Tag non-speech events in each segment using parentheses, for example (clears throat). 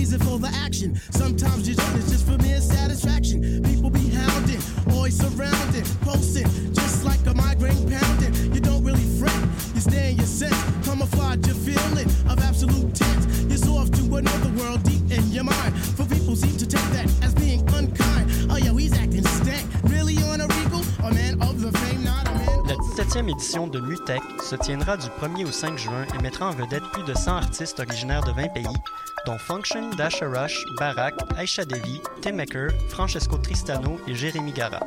reason for the action. Sometimes your joint is just for mere satisfaction. People be hounding, always surrounding, posting, just like a migraine pounding. You don't really fret, you stay in your sense, camouflage your feeling of absolute tense. You're off to another world deep in your mind. For people seem to take that as being unkind. Oh yo, he's acting stank. Really on a regal? A man of the fame, not a man. La 17e édition de Mutech se tiendra du 1er au 5 juin et mettra en vedette plus de 100 artistes originaires de 20 pays, dont Function, Dasha Rush, Barak, Aisha Devi, Tim Maker, Francesco Tristano et Jérémy Gara.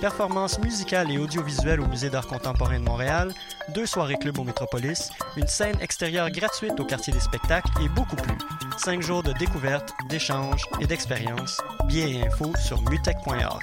Performances musicales et audiovisuelles au Musée d'art contemporain de Montréal, deux soirées club au Métropolis, une scène extérieure gratuite au quartier des spectacles et beaucoup plus. Cinq jours de découverte, d'échanges et d'expériences. Billets et infos sur mutech.org.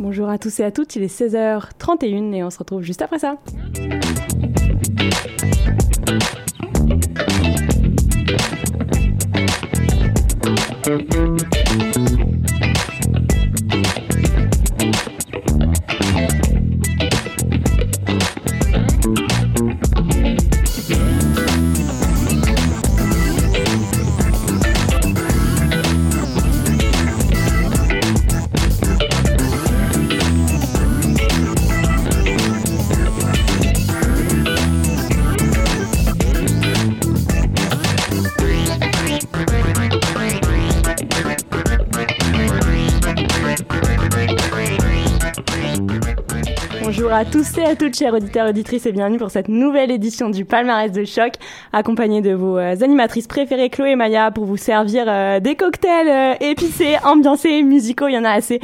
Bonjour à tous et à toutes, il est 16h31 et on se retrouve juste après ça. Et à toutes, chers auditeurs auditrices, et bienvenue pour cette nouvelle édition du palmarès de choc, accompagné de vos euh, animatrices préférées, Chloé et Maya, pour vous servir euh, des cocktails euh, épicés, ambiancés, musicaux, il y en a assez.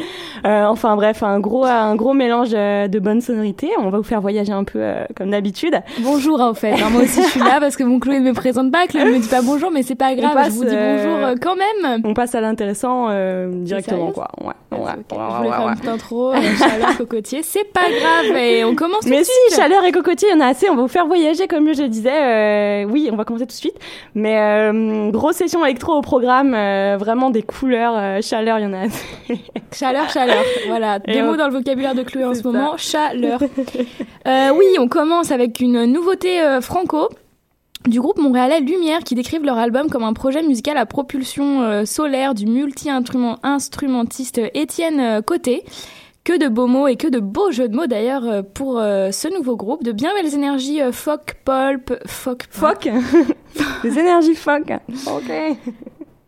Euh, enfin bref, un gros, un gros mélange euh, de bonnes sonorités. On va vous faire voyager un peu euh, comme d'habitude. Bonjour au fait. Alors, moi aussi je suis là parce que mon Chloé ne me présente pas, Chloé ne me dit pas bonjour, mais c'est pas grave, passe, je vous dis euh, bonjour euh, quand même. On passe à l'intéressant euh, directement, quoi. Ouais, ouais, c'est ok. ouais, je voulais ouais, faire ouais. une petite intro, euh, chaleur, cocotier, c'est pas grave et on commence tout Mais de si, suite. chaleur et cocotier, il y en a assez. On va vous faire voyager, comme je le disais. Euh, oui, on va commencer tout de suite. Mais euh, grosse session électro au programme. euh, vraiment des couleurs. euh, chaleur, il y en a assez. Chaleur, chaleur. (laughs) Voilà, Et des on- mots dans le vocabulaire de Chloé en ce moment. Chaleur. (laughs) Euh, oui, on commence avec une nouveauté euh, franco du groupe montréalais Lumière qui décrivent leur album comme un projet musical à propulsion euh, solaire du multi-instrumentiste Étienne Côté. Que de beaux mots et que de beaux jeux de mots d'ailleurs pour euh, ce nouveau groupe. De bien belles énergies euh, folk, pulp, folk, Foc. (laughs) Des énergies foc. Ok.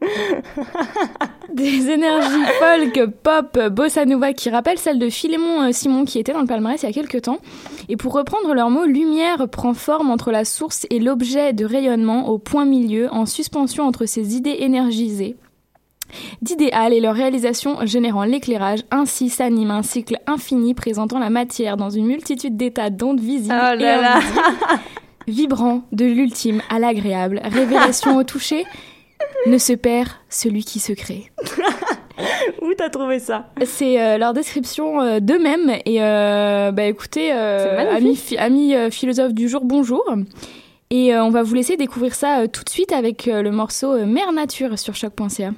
(laughs) Des énergies folk, pop, bossa nova qui rappellent celles de Philémon euh, Simon qui était dans le palmarès il y a quelques temps. Et pour reprendre leurs mots, lumière prend forme entre la source et l'objet de rayonnement au point milieu, en suspension entre ces idées énergisées d'idéal et leur réalisation générant l'éclairage. Ainsi s'anime un cycle infini présentant la matière dans une multitude d'états d'ondes visibles Oh et là là. vibrant de l'ultime à l'agréable. Révélation au toucher, ne se perd celui qui se crée. (laughs) Où t'as trouvé ça? C'est euh, leur description euh, d'eux-mêmes. Et euh, bah écoutez, euh, amis, amis, philosophes du jour, bonjour. Et on va vous laisser découvrir ça tout de suite avec le morceau Mère Nature sur choc.ca.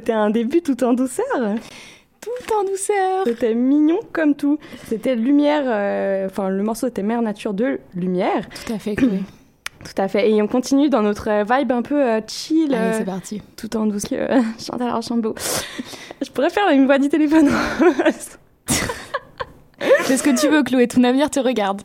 C'était un début tout en douceur. Tout en douceur. C'était mignon comme tout. C'était Lumière, euh, enfin le morceau était Mère Nature de Lumière. Tout à fait, Chloé. (clears throat) Tout à fait. Et on continue dans notre euh, vibe un peu euh, chill. Allez, c'est parti. tout en douceur. Euh, (laughs) Chantal Archambault. (laughs) Je pourrais faire une voix du téléphone. (laughs) Fais ce que tu veux, Chloé. Ton avenir te regarde.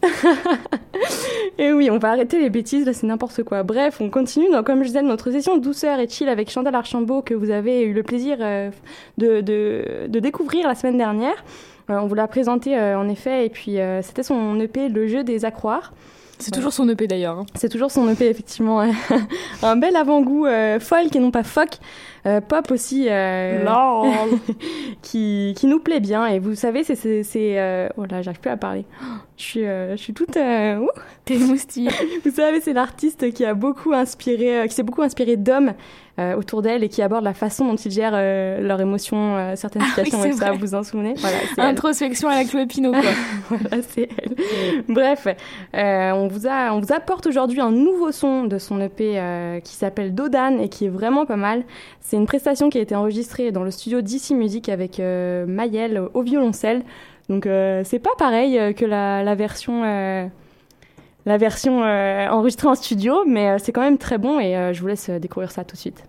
(laughs) Et oui, on va arrêter les bêtises, là c'est n'importe quoi. Bref, on continue, comme je disais, notre session douceur et chill avec Chantal Archambault que vous avez eu le plaisir euh, de, de, de découvrir la semaine dernière. Euh, on vous l'a présenté euh, en effet, et puis c'était son EP Le jeu des accroires. C'est toujours son EP d'ailleurs. hein. C'est toujours son EP, effectivement. (laughs) Un bel avant-goût folk et non pas folk. Euh, pop aussi. euh, (laughs) qui, qui nous plaît bien. Et vous savez, c'est. c'est, euh, Oh là, j'arrive plus à parler. Je suis, je suis toute. T'es moustille. (laughs) Vous savez, c'est l'artiste qui a beaucoup inspiré, qui s'est beaucoup inspiré d'hommes euh, autour d'elle et qui aborde la façon dont ils gèrent euh, leurs émotions, euh, certaines Ah oui, situations. et ça, vous vous en souvenez? Voilà. Introspection à la Chloé Pinot, quoi. (laughs) Voilà, c'est elle. Bref, euh, on, vous a, on vous apporte aujourd'hui un nouveau son de son EP euh, qui s'appelle Dodan et qui est vraiment pas mal. C'est une prestation qui a été enregistrée dans le studio DC Music avec euh, Mayel au violoncelle. Donc euh, c'est pas pareil que la, la version, euh, la version euh, enregistrée en studio, mais euh, c'est quand même très bon et euh, je vous laisse découvrir ça tout de suite.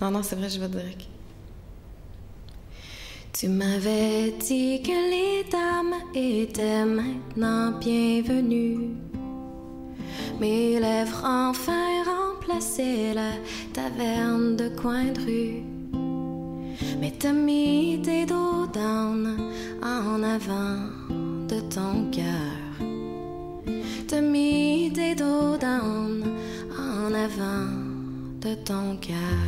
Non, non, c'est vrai, je vais direct. Tu m'avais dit que les dames étaient maintenant bienvenues. Mes lèvres enfin remplaçaient la taverne de coin de rue. Mais t'as mis tes dos down en avant de ton cœur. T'as mis tes dos down en avant de ton cœur.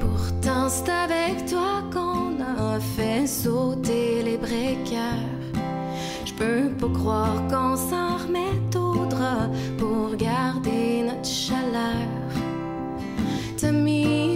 Pourtant, c'est avec toi qu'on a fait sauter les breakers. Je peux pas croire qu'on s'en remette au drap pour garder. T'as mis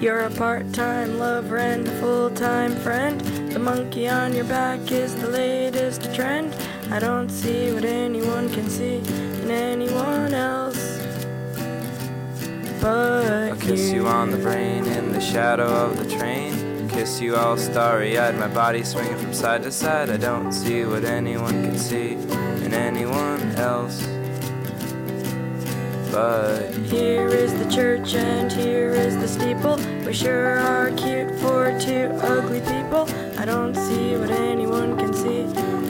You're a part time lover and a full time friend. The monkey on your back is the latest trend. I don't see what anyone can see in anyone else. But I'll kiss you on the brain in the shadow of the train. Kiss you all starry eyed, my body swinging from side to side. I don't see what anyone can see in anyone else. But Here is the church and here is the steeple. We sure are cute for two ugly people. I don't see what anyone can see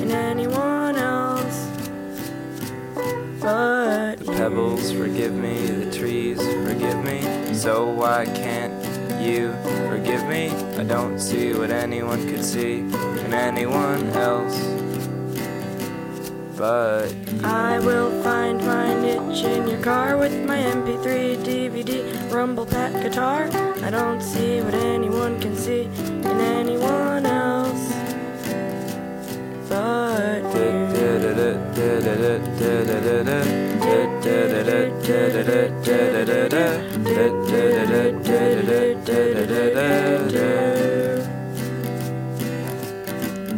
in anyone else. But the pebbles forgive me, the trees forgive me. So why can't you forgive me? I don't see what anyone could see in anyone else. But I will find my niche in your car with my MP3 DVD rumble that guitar. I don't see what anyone can see in anyone else but you.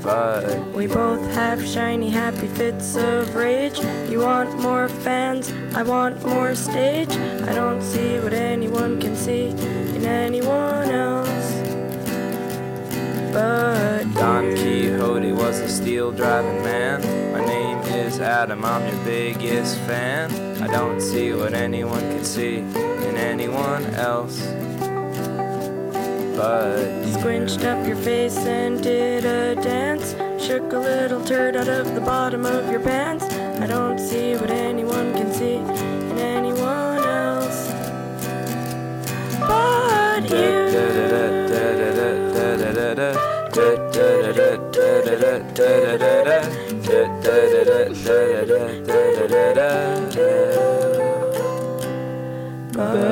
We both have shiny, happy fits of rage. You want more fans, I want more stage. I don't see what anyone can see in anyone else. But Don. Quixote was a steel driving man. My name is Adam, I'm your biggest fan. I don't see what anyone can see in anyone else. But you. Squinched up your face and did a dance. Shook a little turd out of the bottom of your pants. I don't see what anyone can see in anyone else. But you. But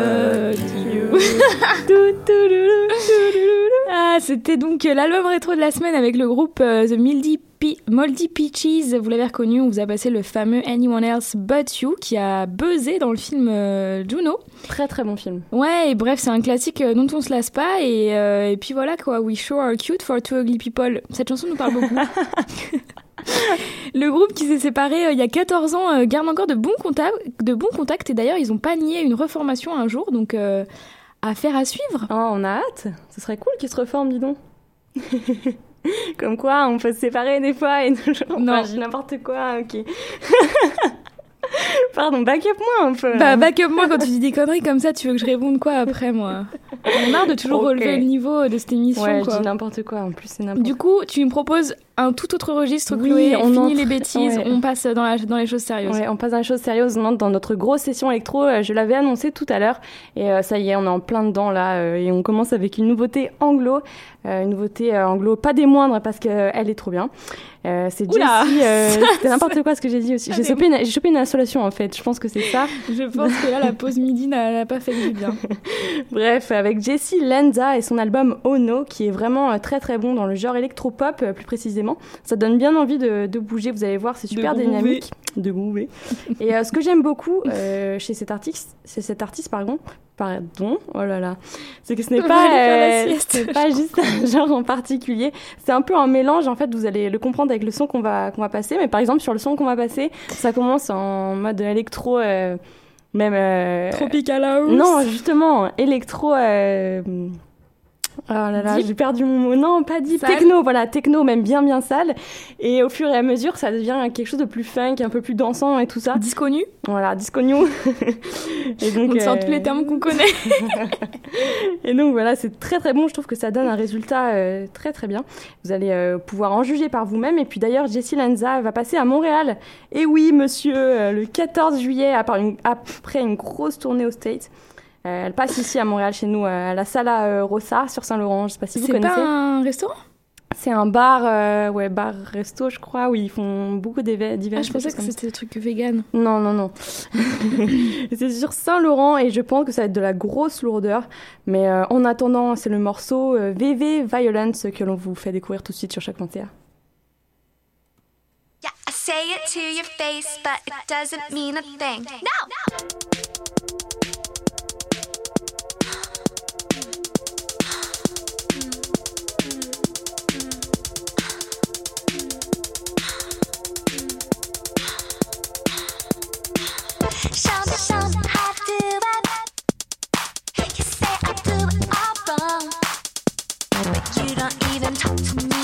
you. Ah, c'était donc euh, l'album rétro de la semaine avec le groupe euh, The Moldy, Pe- Moldy Peaches. Vous l'avez reconnu, on vous a passé le fameux Anyone Else But You qui a buzzé dans le film euh, Juno. Très très bon film. Ouais, et bref, c'est un classique dont on se lasse pas. Et, euh, et puis voilà quoi, We Sure Are Cute for Two Ugly People. Cette chanson nous parle beaucoup. (laughs) Le groupe qui s'est séparé euh, il y a 14 ans garde encore de bons contacts, de bons contacts et d'ailleurs ils ont pas nié une reformation un jour, donc affaire à suivre. Oh, on a hâte. Ce serait cool qu'ils se reforment, dis donc. (laughs) Comme quoi, on peut se séparer des fois et toujours. (laughs) Non. Enfin, n'importe quoi, ok. (laughs) Pardon, back up moi un peu. Bah, back up moi quand tu dis des conneries comme ça, tu veux que je réponde quoi après moi (laughs) J'en ai marre de toujours relever le niveau de cette émission ouais, je quoi. dis n'importe quoi. En plus, c'est n'importe Du coup, tu me proposes un tout autre registre, Oui, Chloé. on Fini entre- les bêtises, ouais. on passe dans, la, dans les choses sérieuses. Ouais, on passe dans les choses sérieuses. On entre dans notre grosse session électro. Euh, Je l'avais annoncé tout à l'heure. Et euh, ça y est, on est en plein dedans là. euh, et on commence avec une nouveauté anglo. Euh, une nouveauté anglo, pas des moindres parce qu'elle est trop bien. Euh, c'est Jessie. euh, (laughs) C'était n'importe quoi ce que j'ai dit aussi. J'ai chopé, une- j'ai chopé une installation en fait. Je pense que c'est ça. Je pense que là, la pause midi n'a pas fait du bien. (laughs) Bref, avec Jessie Lanza et son album Ono, qui est vraiment euh, très très bon dans le genre électropop, euh, plus précisément. Ça donne bien envie de, de bouger, vous allez voir, c'est super dynamique. De groover. et euh, ce que j'aime beaucoup chez cet artiste, c'est cet artiste, pardon, pardon, oh là là, c'est que ce (laughs) n'est pas, euh, sieste. pas juste un (laughs) genre en particulier. C'est un peu un mélange, en fait, vous allez le comprendre avec le son qu'on va, qu'on va passer. Mais par exemple, sur le son qu'on va passer, ça commence en mode électro, euh, même... euh, Tropical House. non, justement, électro. Euh... Oh là là, j'ai perdu mon mot. Non, pas dit. Techno, voilà, techno, même bien bien sale. Et au fur et à mesure, ça devient quelque chose de plus funk, un peu plus dansant et tout ça. Disco nu. Voilà, disco new. (laughs) et donc, On sort euh, tous les termes qu'on connaît. (laughs) et donc voilà, c'est très très bon. Je trouve que ça donne un résultat euh, très très bien. Vous allez euh, pouvoir en juger par vous-même. Et puis d'ailleurs, Jessie Lanza va passer à Montréal. Et oui, monsieur, euh, le 14 juillet, après une, après une grosse tournée aux States. Euh, elle passe ici à Montréal, chez nous, euh, à la Sala euh, Rossa, sur Saint-Laurent. Je sais pas si vous C'est connaissez. pas un restaurant? C'est un bar, euh, ouais, bar-resto, je crois, où ils font beaucoup divers. Ah, je pensais que c'était des trucs vegan. Non, non, non. (laughs) c'est sur Saint-Laurent et je pense que ça va être de la grosse lourdeur. Mais euh, en attendant, c'est le morceau euh, VV Violence que l'on vous fait découvrir tout de suite sur chaque 21. Yeah, I say it to your face, but it doesn't mean a thing. No! Show You say I do it all wrong, but you don't even talk to me.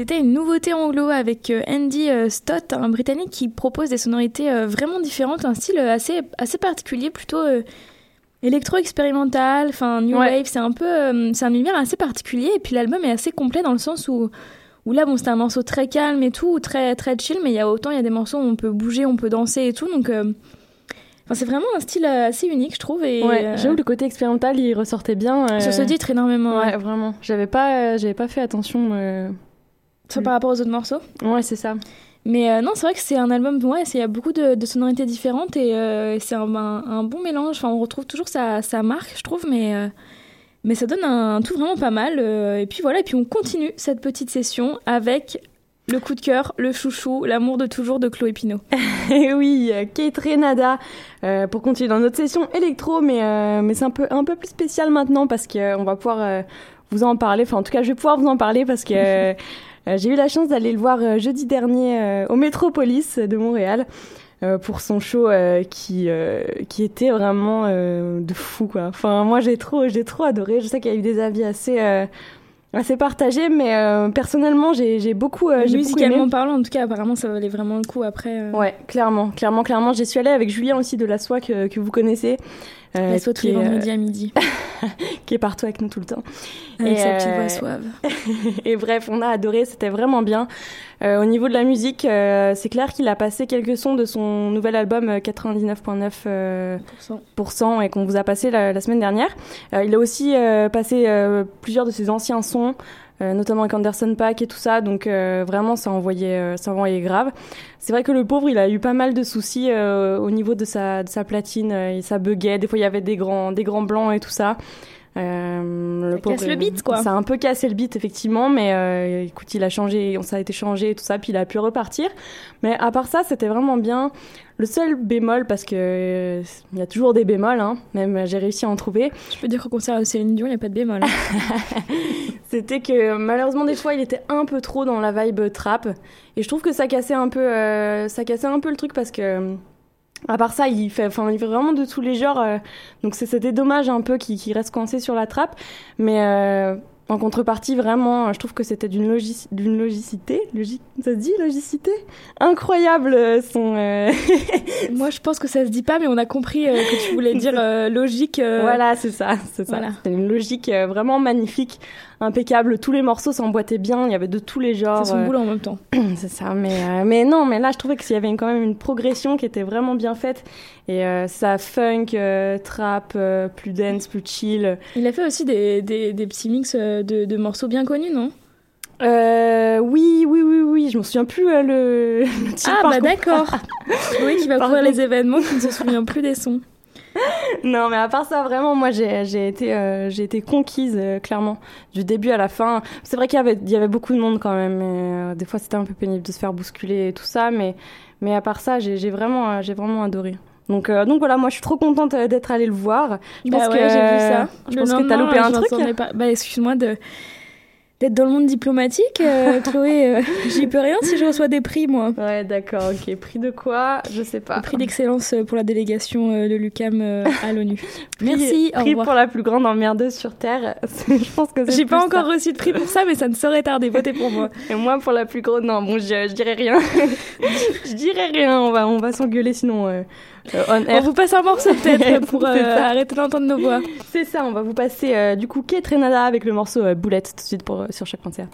C'était une nouveauté anglo avec euh, Andy euh, Stott, un Britannique qui propose des sonorités euh, vraiment différentes, un style assez, assez particulier, plutôt électro-expérimental, enfin new Ouais. wave, c'est un peu, c'est un univers assez particulier. Et puis l'album est assez complet dans le sens où, où là, bon, c'est un morceau très calme et tout, très très chill, mais il y a autant, il y a des morceaux où on peut bouger, on peut danser et tout, donc. euh, Enfin, c'est vraiment un style assez unique, je trouve. Et, Ouais, euh, j'avoue le côté expérimental, il ressortait bien. euh, sur ce titre énormément. Ouais, ouais. vraiment. J'avais pas, j'avais pas fait attention. Soit par rapport aux autres morceaux. Ouais, c'est ça. Mais euh, non, c'est vrai que c'est un album, ouais, il y a beaucoup de, de sonorités différentes et euh, c'est un, un- un bon mélange. Enfin, on retrouve toujours sa, sa marque, je trouve, mais, euh, mais ça donne un, tout vraiment pas mal. et puis voilà, et puis on continue cette petite session avec le coup de cœur, le chouchou, l'amour de toujours de Chloé Pinot. (laughs) Et oui, euh, Kate Renada, euh, pour continuer dans notre session électro, mais, euh, mais c'est un peu, un peu plus spécial maintenant parce qu'on va pouvoir vous en parler. Enfin, en tout cas, je vais pouvoir vous en parler parce que (laughs) j'ai eu la chance d'aller le voir euh, jeudi dernier euh, au Métropolis de Montréal. euh, pour son show euh, qui euh, qui était vraiment euh, de fou quoi. Enfin moi j'ai trop j'ai trop adoré. Je sais qu'il y a eu des avis assez euh, assez partagés, mais euh, personnellement j'ai j'ai beaucoup euh, j'ai beaucoup aimé. Musicalement parlant, en tout cas, apparemment, ça valait vraiment le coup après. euh, Ouais, clairement, clairement, clairement. J'y suis allée avec Julien aussi de la soie que, que vous connaissez. Euh, La tous les euh, vendredis à midi. (laughs) qui est partout avec nous tout le temps. Avec Et, sa petite euh, voix suave. (laughs) et bref, on a adoré, c'était vraiment bien. Euh, au niveau de la musique, c'est clair qu'il a passé quelques sons de son nouvel album euh, 99.9% euh, pourcent et qu'on vous a passé la, la semaine dernière. Il a aussi passé plusieurs de ses anciens sons, notamment avec Anderson Paak et tout ça, donc euh, vraiment ça envoyait, euh, ça envoyait grave. C'est vrai que le pauvre, il a eu pas mal de soucis euh, au niveau de sa, de sa platine, euh, et ça buguait, des fois il y avait des grands, des grands blancs et tout ça. Euh, le Ça casse le beat, quoi. Ça a un peu cassé le beat, effectivement, mais euh, écoute, il a changé, ça a été changé et tout ça, puis il a pu repartir. Mais à part ça, c'était vraiment bien. Le seul bémol, parce que euh, il y a toujours des bémols, hein, même j'ai réussi à en trouver, Je peux dire qu'au concert de Céline Dion, il n'y a pas de bémol. hein. (laughs) c'était que malheureusement des fois il était un peu trop dans la vibe trap, et je trouve que ça cassait un peu, ça cassait un peu le truc parce que à part ça, il fait, enfin, il fait vraiment de tous les genres. euh, donc c'est- c'était dommage un peu qu'il reste coincé sur la trappe. Mais euh, en contrepartie, vraiment, je trouve que c'était d'une logi d'une logicité, logi ça se dit logicité incroyable. euh, Son euh, (laughs) Moi, je pense que ça se dit pas, mais on a compris euh, que tu voulais dire (laughs) euh, logique. voilà, c'est ça, c'est ça. voilà. C'est une logique vraiment magnifique, impeccable. Tous les morceaux s'emboîtaient bien. Il y avait de tous les genres. C'est son euh, boulot en même temps. (clears throat) C'est ça, mais, euh, mais non, mais là je trouvais qu'il y avait quand même une progression qui était vraiment bien faite. Et euh, ça funk, trap, plus dance, plus chill. Il a fait aussi des, des, des petits mix de, de morceaux bien connus, non? Euh, oui, oui, oui, oui, je me souviens plus euh, le, (laughs) Ah, bah d'accord. (laughs) oui, qui va couvrir les événements, qui ne se souvient plus des sons. (laughs) Non, mais à part ça, vraiment, moi j'ai été, euh, j'ai été conquise, euh, clairement, du début à la fin. C'est vrai qu'il y avait, il y avait beaucoup de monde quand même, mais euh, des fois c'était un peu pénible de se faire bousculer et tout ça, mais, mais à part ça, j'ai vraiment, j'ai vraiment adoré. Donc, donc voilà, moi je suis trop contente d'être allée le voir. Je bah pense ouais, que, j'ai vu ça. Je Le pense que t'as loupé un truc. Pas... Bah, excuse-moi de d'être dans le monde diplomatique, euh, (laughs) Chloé. euh, J'y peux rien si je reçois des prix, moi. Ouais, d'accord, ok. Prix de quoi? Je sais pas. Le prix d'excellence euh, pour la délégation de l'UCAM à l'ONU. (laughs) Merci, au Prix revoir. pour la plus grande emmerdeuse sur Terre. (laughs) je pense que J'ai pas encore ça. reçu de prix pour ça, mais ça ne saurait tarder. Votez pour moi. Et moi pour la plus grosse, non, bon, je, je dirais rien. je dirais rien. On va, on va s'engueuler sinon. euh, on On vous passe un morceau peut-être (laughs) pour euh, arrêter d'entendre nos voix. C'est ça. On va vous passer euh, du coup Kate Renada avec le morceau euh, Boulette tout de suite pour euh, sur chaque concert.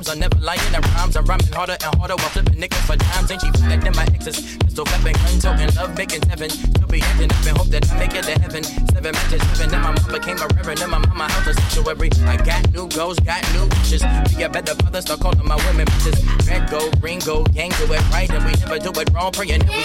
Rhymes. I'm never lying in rhymes. I'm rhyming harder and harder while flipping niggas for dimes. Ain't she better than my exes? Pistol flipping, gun toting, love making seven. Still be acting up and hope that I make it to heaven. Seven matches, seven, and my mom became a reverend. And my mama house a sanctuary. I got new goals, got new wishes. Be a better father, start calling my women bitches. Red gold, green gold, gang do it right, and we never do it wrong. Praying that we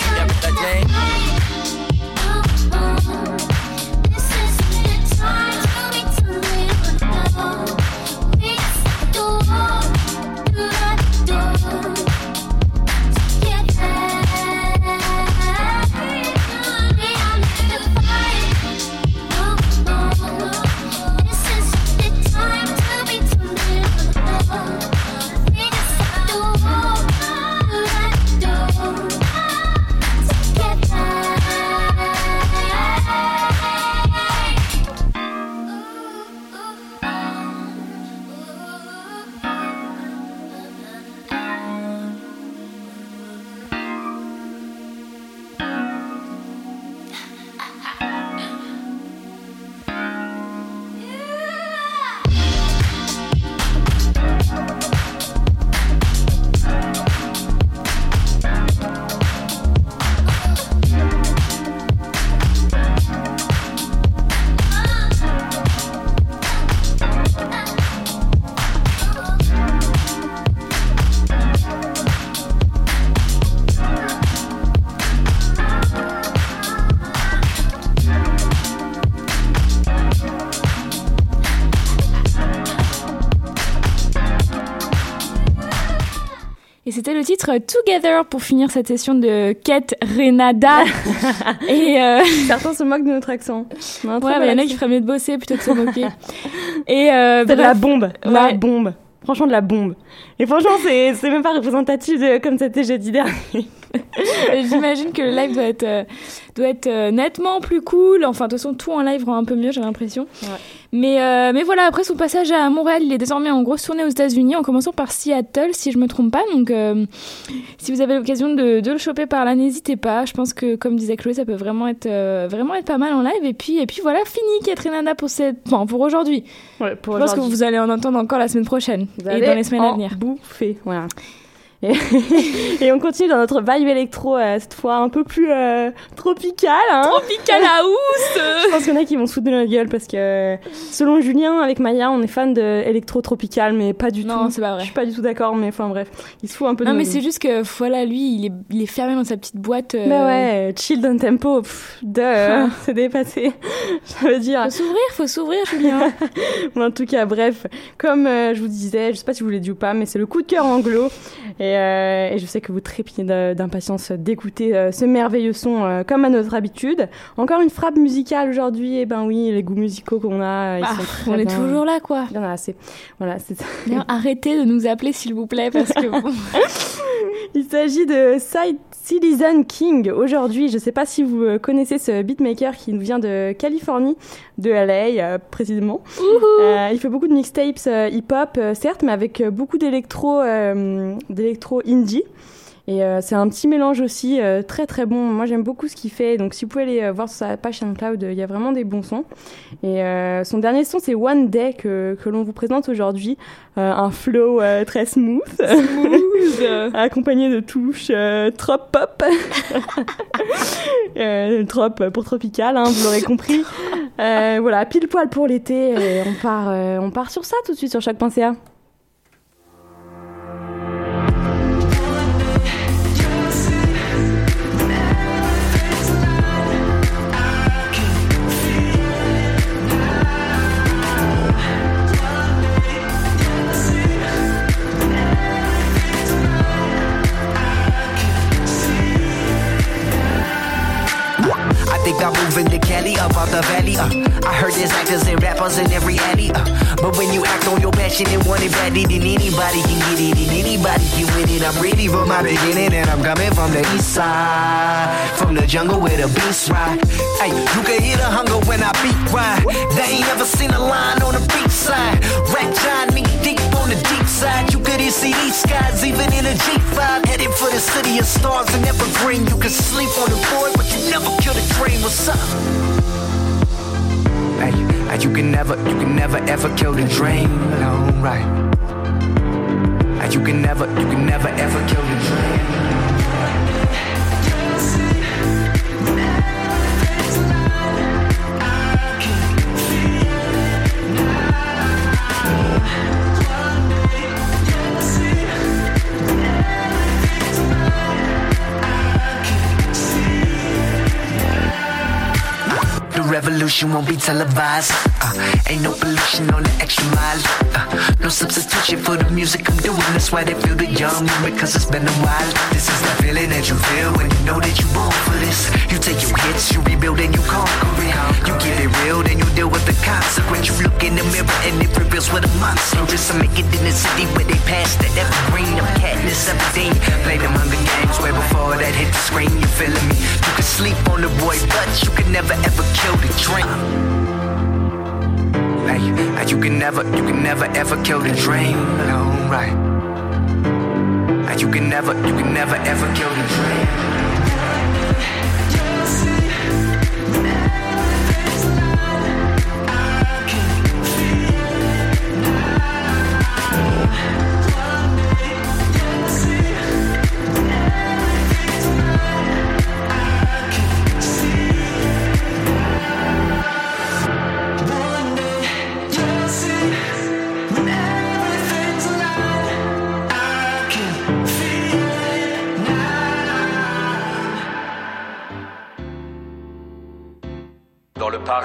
titre Together pour finir cette session de Kate Renada. (laughs) et euh... certains se moquent de notre accent. Ouais, mais il y en a qui feraient mieux de bosser plutôt que de se moquer. (laughs) et euh, c'est de la bombe, la Ouais. bombe. Franchement, de la bombe. Et franchement, c'est c'est même pas représentatif de comme c'était jeudi dernier. J'imagine que le live doit être, euh, doit être euh, nettement plus cool. Enfin, de toute façon, tout en live rend un peu mieux, j'ai l'impression. Mais, euh, mais voilà, après son passage à Montréal, il est désormais en grosse tournée aux États-Unis, en commençant par Seattle, si je me trompe pas. Donc, si vous avez l'occasion de, de le choper par là, n'hésitez pas. Je pense que, comme disait Chloé, ça peut vraiment être, vraiment être pas mal en live. Et puis, et puis voilà, fini Catherine Anna pour cette, enfin, pour aujourd'hui. Ouais, je pense que vous allez en entendre encore la semaine prochaine Vous et dans les semaines à en venir. bouffer, voilà. Et, (laughs) et on continue dans notre vibe électro, euh, cette fois un peu plus euh, tropical. Hein Tropical house (laughs) Je pense qu'il y en a qui vont se foutre de notre gueule parce que, selon Julien, avec Maya, on est fan de électro tropical, mais pas du tout. Non, c'est pas vrai. Je suis pas du tout d'accord, mais enfin bref, il se fout un peu de Non, mais c'est juste que, voilà, lui, il est, il est fermé dans sa petite boîte. euh, Bah ouais, chill down tempo, pff, de, (laughs) c'est dépassé. Ça veut dire. Faut s'ouvrir, faut s'ouvrir, Julien. En tout cas, bref, comme euh, je vous disais, je sais pas si vous l'avez dit ou pas, mais c'est le coup de cœur anglo. Et, euh, et je sais que vous trépignez de- d'impatience d'écouter euh, ce merveilleux son euh, comme à notre habitude. Encore une frappe musicale aujourd'hui. Et ben oui, les goûts musicaux qu'on a, ils Ah, sont très on est toujours là, quoi. Il y en a assez. Voilà, c'est arrêtez de nous appeler, s'il vous plaît, parce que (laughs) bon. Il s'agit de Side Citizen King. Aujourd'hui, je sais pas si vous euh, connaissez ce beatmaker qui nous vient de Californie, de LA euh, précisément. Euh, il fait beaucoup de mixtapes euh, hip-hop, certes, mais avec beaucoup d'électro, d'électro indie. Et euh, c'est un petit mélange aussi euh, très très bon. Moi j'aime beaucoup ce qu'il fait. Donc si vous pouvez aller euh, voir sur sa page SoundCloud, il y a vraiment des bons sons. Et euh, son dernier son c'est One Day que, que l'on vous présente aujourd'hui. Euh, un flow euh, très smooth. (laughs) accompagné de touches euh, trop pop. (laughs) euh, trop pour tropical, hein, vous l'aurez compris. Euh, voilà, pile poil pour l'été. on part, euh, on part sur ça tout de suite sur choc.ca. I There's actors and rappers in every alley. Uh, but when you act on your passion and want it badly, then anybody can get it and anybody can win it. I'm ready from my beginning and I'm coming from the east side. From the jungle where the beasts ride. Hey, you can hear the hunger when I beat ride. They ain't never seen a line on the beach side. Rap giant knee deep on on the deep side, you could see these skies even in a G5. Headed for the city of stars and evergreen. You can sleep on the board, but you never kill the dream. What's up? Hey, you can never, you can never ever kill the dream. No, right. Hey, you can never, you can never ever kill the dream. Revolution won't be televised. Uh, ain't no pollution on the extra mile. Uh, no substitution for the music I'm doing. That's why they feel the young because it's been a while. This is the feeling that you feel when you know that you're born for this. You take your hits, you rebuild and you conquer it. You get it real, then you deal with the consequence. You look in the mirror and it reveals what a monster is. I make it in the city where they pass the evergreen. I'm Katniss 17. Play them Hunger Games way before that hit the screen. You feeling me? You can sleep on the boy, but you can never ever kill the dream. Hey, hey, uh, you can never, you can never ever kill the dream. No, right. Hey, you can never, you can never ever kill the dream.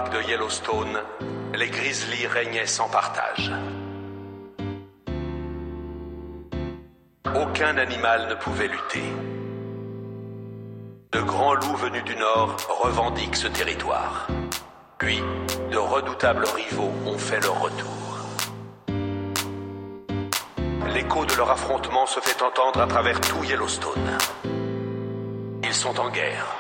De Yellowstone, les grizzlies régnaient sans partage. Aucun animal ne pouvait lutter. De grands loups venus du nord revendiquent ce territoire. Puis, de redoutables rivaux ont fait leur retour. L'écho de leur affrontement se fait entendre à travers tout Yellowstone. Ils sont en guerre.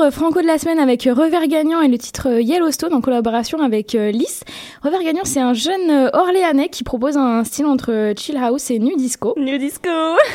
Euh, franco de la semaine avec euh, Revers Gagnant et le titre euh, Yellowstone en collaboration avec Lys. Revers Gagnant, c'est un jeune Orléanais qui propose un style entre chill house et nu disco. Nu disco (laughs)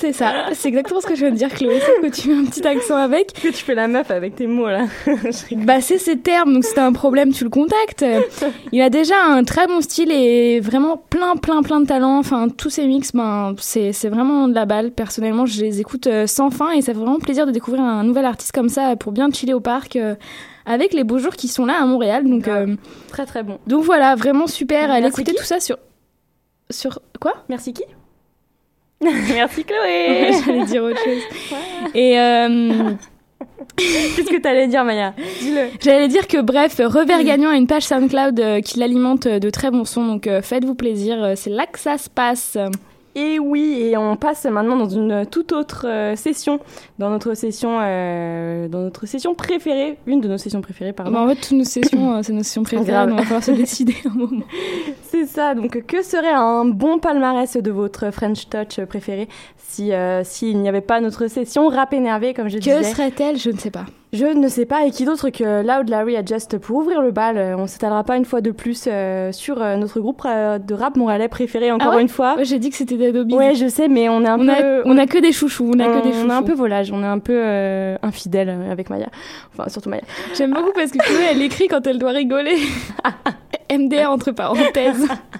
C'est ça, c'est exactement ce que je viens de dire Chloé, sauf que tu mets un petit accent avec. Que tu fais la meuf avec tes mots là. (laughs) Bah c'est ses termes, donc si t'as un problème, tu le contactes. (laughs) Il a déjà un très bon style et vraiment plein, plein, plein de talent. Enfin, tous ses mix, ben, c'est c'est vraiment de la balle. Personnellement, je les écoute euh, sans fin et ça fait vraiment plaisir de découvrir un nouvel artiste comme ça pour bien chiller au parc. euh, avec les beaux jours qui sont là à Montréal, donc euh, Très très bon. donc voilà, vraiment super. Allez Merci écouter qui tout ça sur sur quoi? Merci qui? (laughs) Merci Chloé (laughs) J'allais dire autre chose. Et euh, (laughs) Qu'est-ce que t'allais dire Maya? Dis-le. J'allais dire que bref, Revers Gagnant a une page SoundCloud euh, qui l'alimente de très bons sons, donc euh, faites-vous plaisir, euh, c'est là que ça se passe. Et oui, et on passe maintenant dans une toute autre euh, session, dans notre session, euh, dans notre session préférée, une de nos sessions préférées, pardon. Bah, en fait, toutes nos sessions, euh, c'est nos sessions préférées, donc on va falloir se décider un moment. (laughs) C'est ça. Donc, que serait un bon palmarès de votre French Touch préféré si euh, s'il n'y avait pas notre session rap énervé, comme je Que disais serait-elle? Je ne sais pas. Je ne sais pas. Et qui d'autre que Loud Larry Adjust pour ouvrir le bal euh, On s'étalera pas une fois de plus euh, sur euh, notre groupe euh, de rap montréalais préféré encore Ah ouais une fois. Ouais, J'ai dit que c'était Dead Obies. Ouais, je sais, mais on est un on, peu. a, on a que des chouchous, on a que des chouchous. on est un peu volage, on est un peu euh, infidèle avec Maya. Enfin, surtout Maya. J'aime beaucoup parce que Chloé, elle écrit quand elle doit rigoler. (laughs) MDR entre parenthèses. (laughs)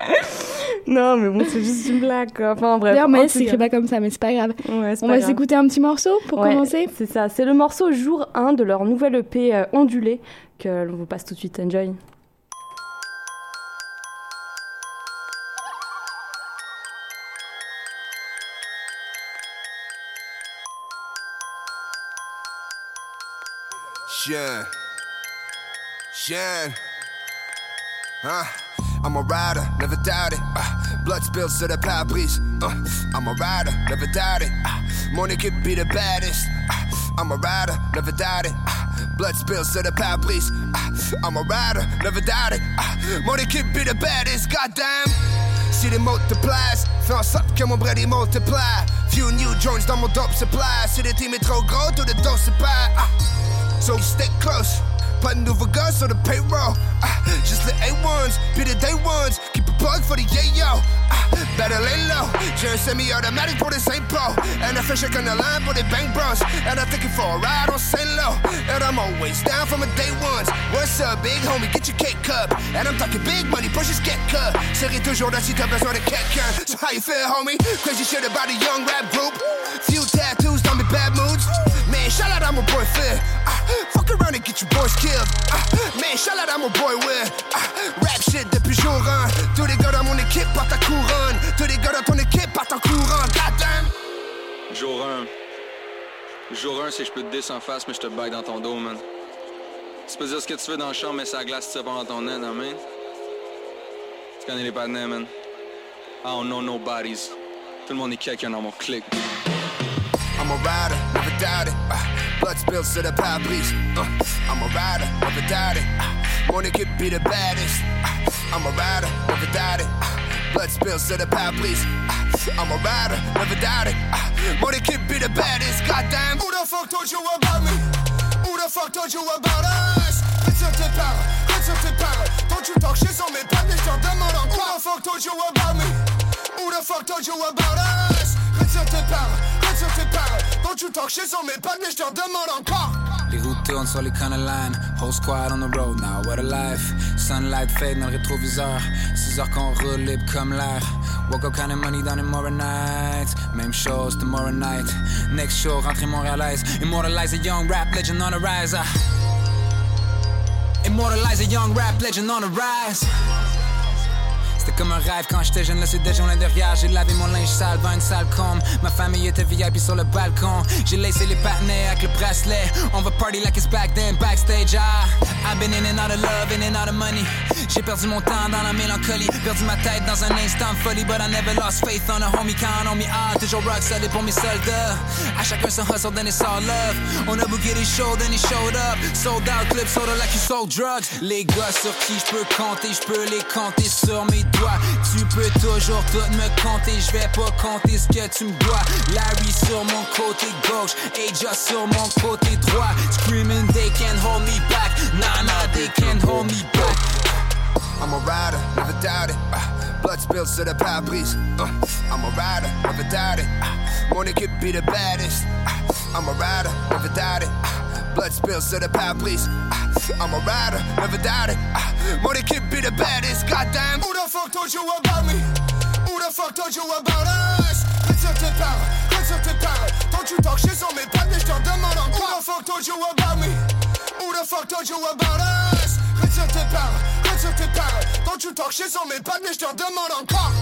(laughs) Non, mais bon, c'est juste une blague, quoi. Enfin, bref. D'ailleurs, En Maëlle s'écrit pas comme ça, mais c'est pas grave. Ouais, c'est On pas va s'écouter un petit morceau pour Ouais, commencer. C'est ça, c'est le morceau jour 1 de leur nouvelle EP euh, ondulé que l'on vous passe tout de suite. Enjoy. Shine. Shine. Huh? I'm a rider, never doubt it. Uh, blood spills to the pare-brise. Uh, I'm a rider, never doubt it. Uh, money could be the baddest. Uh, I'm a rider, never doubt it. Uh, blood spills to the pare-brise. Uh, I'm a rider, never doubt it. Uh, money could be the baddest. Goddamn. Si les multiplies, fais en sorte que mon bread il multiplie. Few new joints dans mon dope supply. Si le team est trop gros, tout le dos se. Ah. So stay close. Pas new gars sur le payroll. Ah, just the A1s, be the day ones. Keep a plug for the yayo. Ah, better lay low. J'ai un semi-automatic pour les Saint Paul. And I fish on the line pour les Bang Bros. And I'm thinking for a ride on Saint Low. And I'm always down from the day ones. What's up, big homie? Get your cake cup. And I'm talking big money, pushes get cut. Serai toujours là si t'as besoin de quelqu'un. So how you feel, homie? Crazy shit about a young rap group. Few tattoos, dans mes bad moods. Man, shout out à mon boy Phil. Fuck around and get your boys killed. Man, shout out à mon boy Will. Rap shit depuis jour 1. Tous les gars dans mon équipe partent en couronne? Tous les gars dans ton équipe partent en courant. Goddamn. Jour 1. Jour 1, c'est que je peux te descendre en face, mais je te baille dans ton dos, man. Tu peux dire ce que tu veux dans le champ, mais ça glace, tu dans ton nez, hein, man. Tu connais les partenaires, man. I don't know nobodies. Tout le monde est quelqu'un dans mon clic. I'm a rider, doubt it. Uh, blood spills to the pare-brise. Uh, I'm a rider, never doubt it. Uh, money could be the baddest. Uh, I'm a rider, never doubt it. Uh, blood spills to the pare-brise. Uh, I'm a rider, never doubt it. Uh, money could be the baddest. Goddamn. Who the fuck told you about me? Who the fuck told you about us? Retire tes paroles, retire tes paroles. Don't you talk shit sur mes pattes, mais je t'en demande encore. Who the fuck told you about me? Who the fuck told you about us? Retire tes paroles, retire tes paroles. Don't you talk shit sur mes pattes, mais je t'en demande encore. Les routes tournent sur les line. Whole squad on the road now, what a life. sunlight fade dans le rétroviseur. 6 heures qu'on roule libre comme l'air. Walk up kind of money les tomorrow nights. Même chose tomorrow night. Next show, rentrée montréalaise. Immortalize a young rap legend on the rise. ah. Immortalize a young rap legend on the rise. C'était comme un rêve quand j'étais jeune, là c'est déjà derrière. J'ai lavé mon linge sale dans une salle combe. Ma famille était VIP sur le balcon. J'ai laissé les partenaires avec le bracelet. On va party like it's back then, backstage. Ah, I've been in and out of love, in and out of money. J'ai perdu mon temps dans la mélancolie. Perdu ma tête dans un instant de folie. But I never lost faith on a homie count on me. Ah, toujours rock solid pour mes soldats. À chacun son hustle, then it's all love. On a booké les shows, then he showed up. Sold out, clip sold out like you sold drugs. Les gars sur qui je peux compter, je peux les compter sur mes Tu peux toujours tout me compter, je vais pas compter ce que tu me dois. Larry sur mon côté gauche, Aja sur mon côté droit. Screaming, they can't hold me back. Nah, nah, they can't hold me back. I'm a rider, never doubt it. Uh, blood spills sur le pare-brise. Uh, I'm a rider, never doubt it. Uh, mon équipe be the baddest. Uh, I'm a rider, never doubt it. Uh, blood spills sur le pare-brise. Uh, I'm a rider, never doubt it. Uh, mon équipe be the baddest. Goddamn. Who the fuck told you about me? Who the fuck told you about us? Sur tes paroles, sur tes paroles. Don't you talk shit sur mes pattes, mais je t'en demande. Who the fuck told you about me? Who the fuck told you about us? Sur tes paroles, sur tes paroles. Don't you talk shit sur mes pattes, mais je t'en demande encore.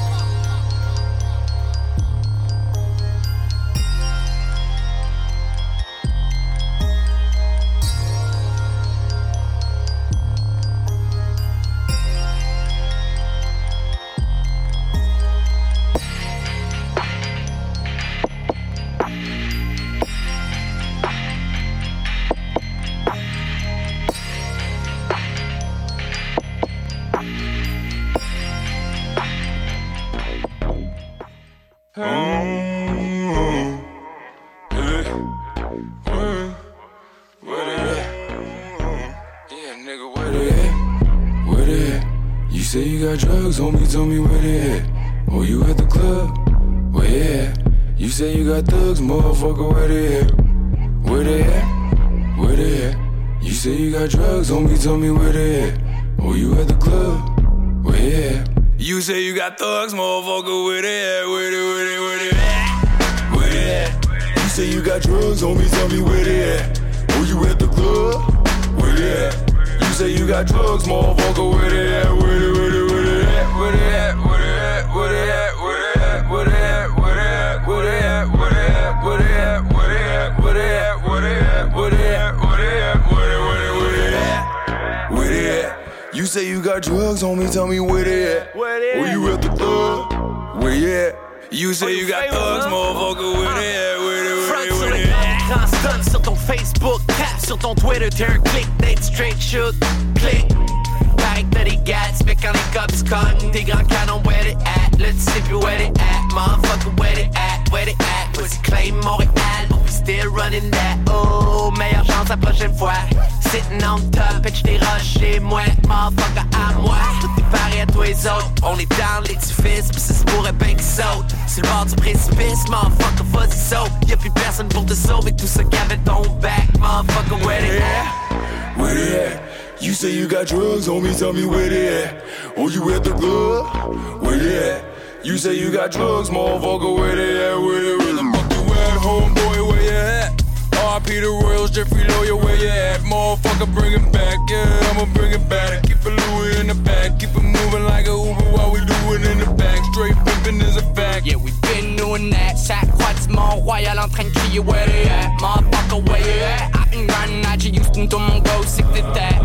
Got homie, tell me where they at. Oh, you at the club? Where they at? You say you got thugs, motherfucker, where they at? Where they at? Where they at? You say you got drugs, homie, tell me where they at. Oh, you at the club? Where they at? You say you got thugs, motherfucker, where they at? Where they, where they, where they at? Where they at? You say you got drugs, homie, tell me where they at. Oh, you at the club? Where they at? You say you got drugs, motherfucker, where they at? Where they, where they, You say you got drugs, homie, tell me where they at? Where they at? Where you at the club? Where you at? You say you got thugs, motherfucker, where they at? Where they, at? where they, at? where they at? Stun sur ton Facebook, cap sur ton Twitter, un click, Nate straight shoot, click. Pareil que t'as des mais quand les cops cognent, tes grands canons, where they at? Tu sais plus where they at, motherfucker, where they at? Where they at? Pussy claim Montréal, but we still running that. Oh, meilleure chance la prochaine fois. Sitting on top, pitch des roches chez moi, motherfucker à moi. Tout est pareil à et les autres. On est dans l'édifice, pis ça se pourrait bien qu'ils sautent. Sur le bord du précipice, motherfucker, vas-y saute. Y'a plus personne pour te sauver, tout ça qu'avait ton back, motherfucker, where they at? Where they at? You say you got drugs, homie, tell me where they at. Oh, you at the club? Where they at? You say you got drugs, motherfucker, where they at? Where they, where the fuck you at, homeboy, where you at? RP the Royals, Jeffrey Lawyer, where you at? Motherfucker, bring it back, yeah, I'ma bring it back. Keep a Louis in the back, keep it moving like a Uber while we do it in the back. Straight pimping is a fact. Yeah, we been doing that. Chaque croix du Mont-Royal en train de crier where they at. Motherfucker, where you at? I've been grinding at you, Houston, tout mon go, c'est que t'étais.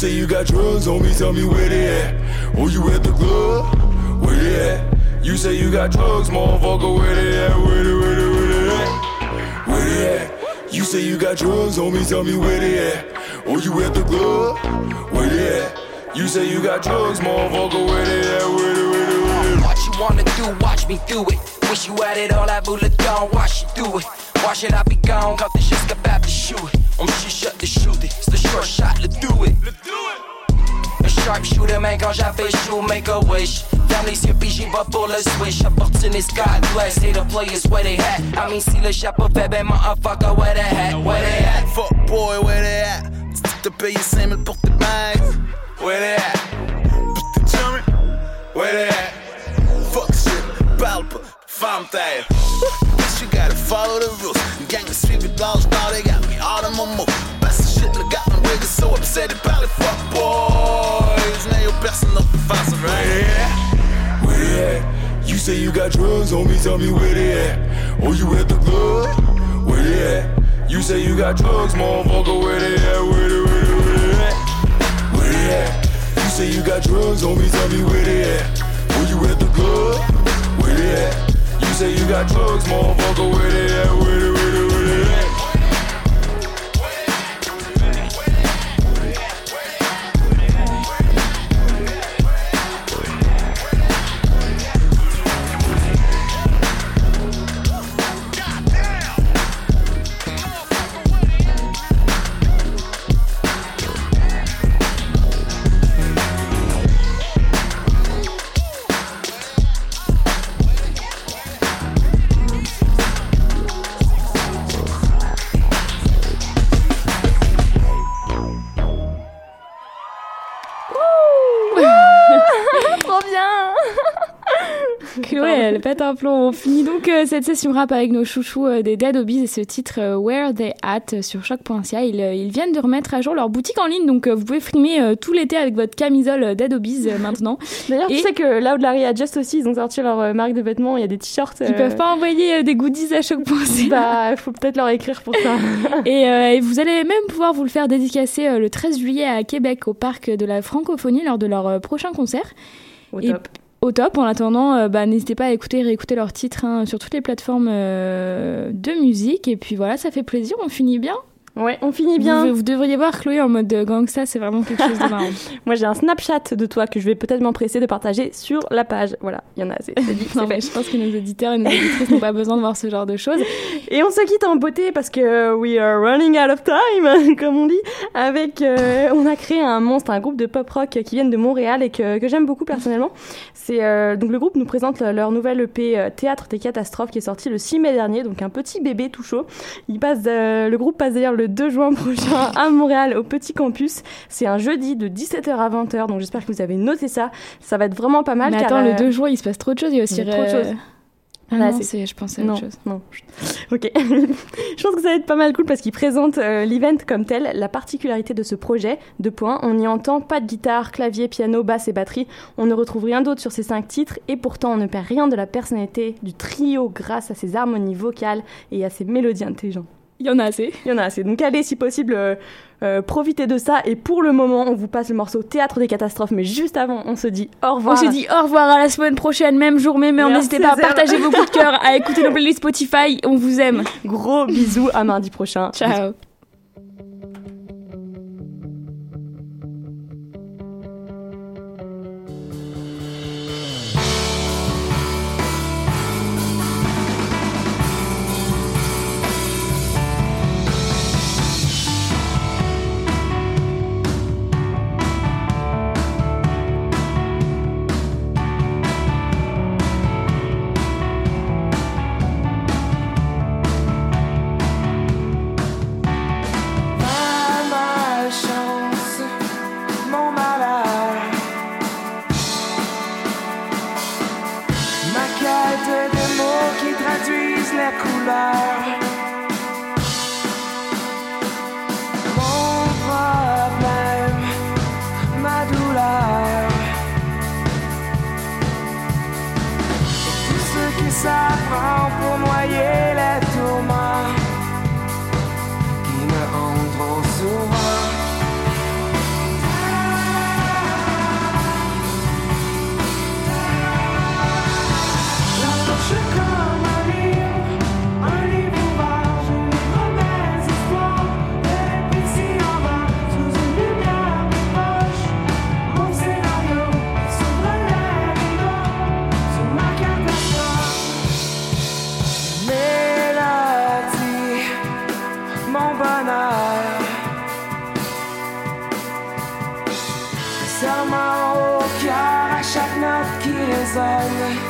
Say you got drugs, homie, tell me where they at. Oh, you at the club? Where they at? You say you got drugs, motherfucker, where they at? Where they, where they, where they at? Where they at? You say you got drugs, homie, tell me where they at. Oh, you at the club? Where they at? You say you got drugs, motherfucker, where they at? Where they, where they, where they at? What you wanna do, watch me do it. Wish you had it all, I voulais gone, watch you do it. Watch should I be gone, quand t'es juste capable de shoot it. Oh, On me shut the shoot it, c'est le short shot, let's do it. Let's do it. A sharpshooter, man, quand j'avais chaud, make a wish. Ferme les yeux puis j'y vais pour le swish. Opportunist, God bless, the players, where they at? I mean, see le chapeau fait, ben, motherfucker, where they at? Where they at? Fuck boy, where they at? Tu te payes 5000 pour tes bags. Where they at? Putain, chummy. Where they at? Fuck shit, parle pas, ferme gotta follow the rules. Gang of with dogs, now they got me all in my move. Best shit, that got my niggas so upset it. Fuck boys, now your person up the fast, right? Where they at? You say you got drugs me, tell me where they at. Oh, you at the club? Where they at? You say you got drugs, motherfucker, where they at? Where they, where they, where they at? Where they at? You say you got drugs me, tell me where they at. Oh, you at the club? Where they at? Say you got drugs, motherfucker, where they at? Where they, un plomb. On finit donc euh, cette session rap avec nos chouchous euh, des Dead Obies et ce titre euh, Where They At euh, sur choc.ca. Ils, euh, ils viennent de remettre à jour leur boutique en ligne, donc vous pouvez frimer tout l'été avec votre camisole Dead Obies euh, maintenant. D'ailleurs, tu Et- sais que Loud Larry Adjust aussi, ils ont sorti leur marque de vêtements, il y a des t-shirts. Ils peuvent pas envoyer des goodies à choc.ca. Bah, faut peut-être leur écrire pour ça. (laughs) Et, et vous allez même pouvoir vous le faire dédicacer le 13 juillet à Québec au parc de la francophonie lors de leur prochain concert. Au Et- top. Au top. En attendant, euh, bah, n'hésitez pas à écouter, réécouter leurs titres hein, sur toutes les plateformes euh, de musique. Et puis voilà, ça fait plaisir. On finit bien. Ouais, on finit bien. Vous, vous devriez voir Chloé en mode euh, gangsta, c'est vraiment quelque chose de marrant. (laughs) Moi, j'ai un Snapchat de toi que je vais peut-être m'empresser de partager sur la page. Voilà, il y en a, (laughs) mais je pense que nos auditeurs et nos auditrices n'ont pas besoin de voir ce genre de choses. (laughs) Et on se quitte en beauté parce que we are running out of time, comme on dit. Avec, euh, on a créé un monstre, un groupe de pop rock qui viennent de Montréal et que, que j'aime beaucoup personnellement. C'est euh, donc le groupe nous présente le- leur nouvelle EP euh, Théâtre des catastrophes qui est sorti le 6 mai dernier, donc un petit bébé tout chaud. Il passe, euh, le groupe passe d'ailleurs le 2 juin prochain à Montréal au petit campus. C'est un jeudi de 17h à 20h, donc j'espère que vous avez noté ça. Ça va être vraiment pas mal. Mais car, attends, le euh, 2 juin, il se passe trop de choses. Il y a aussi. il y a trop de euh, choses. Ah Là, non, c'est- je pensais à non, autre chose. non. (laughs) Ok. je pense que ça va être pas mal cool parce qu'ils présentent euh, l'event comme tel. La particularité de ce projet, deux points, on n'y entend pas de guitare, clavier, piano, basse et batterie. On ne retrouve rien d'autre sur ces cinq titres et pourtant on ne perd rien de la personnalité du trio grâce à ses harmonies vocales et à ses mélodies intelligentes. Il y en a assez. Il y en a assez. Donc allez, si possible, euh, euh, profitez de ça. Et pour le moment, on vous passe le morceau Théâtre des catastrophes. Mais juste avant, on se dit au revoir. On se dit au revoir à la semaine prochaine, même jour, même heure. N'hésitez pas à partager vos coups de cœur, à (laughs) écouter nos playlists Spotify. On vous aime. Gros bisous, à mardi prochain. Ciao. tellement banal. Serment au cœur à chaque note qui résonne.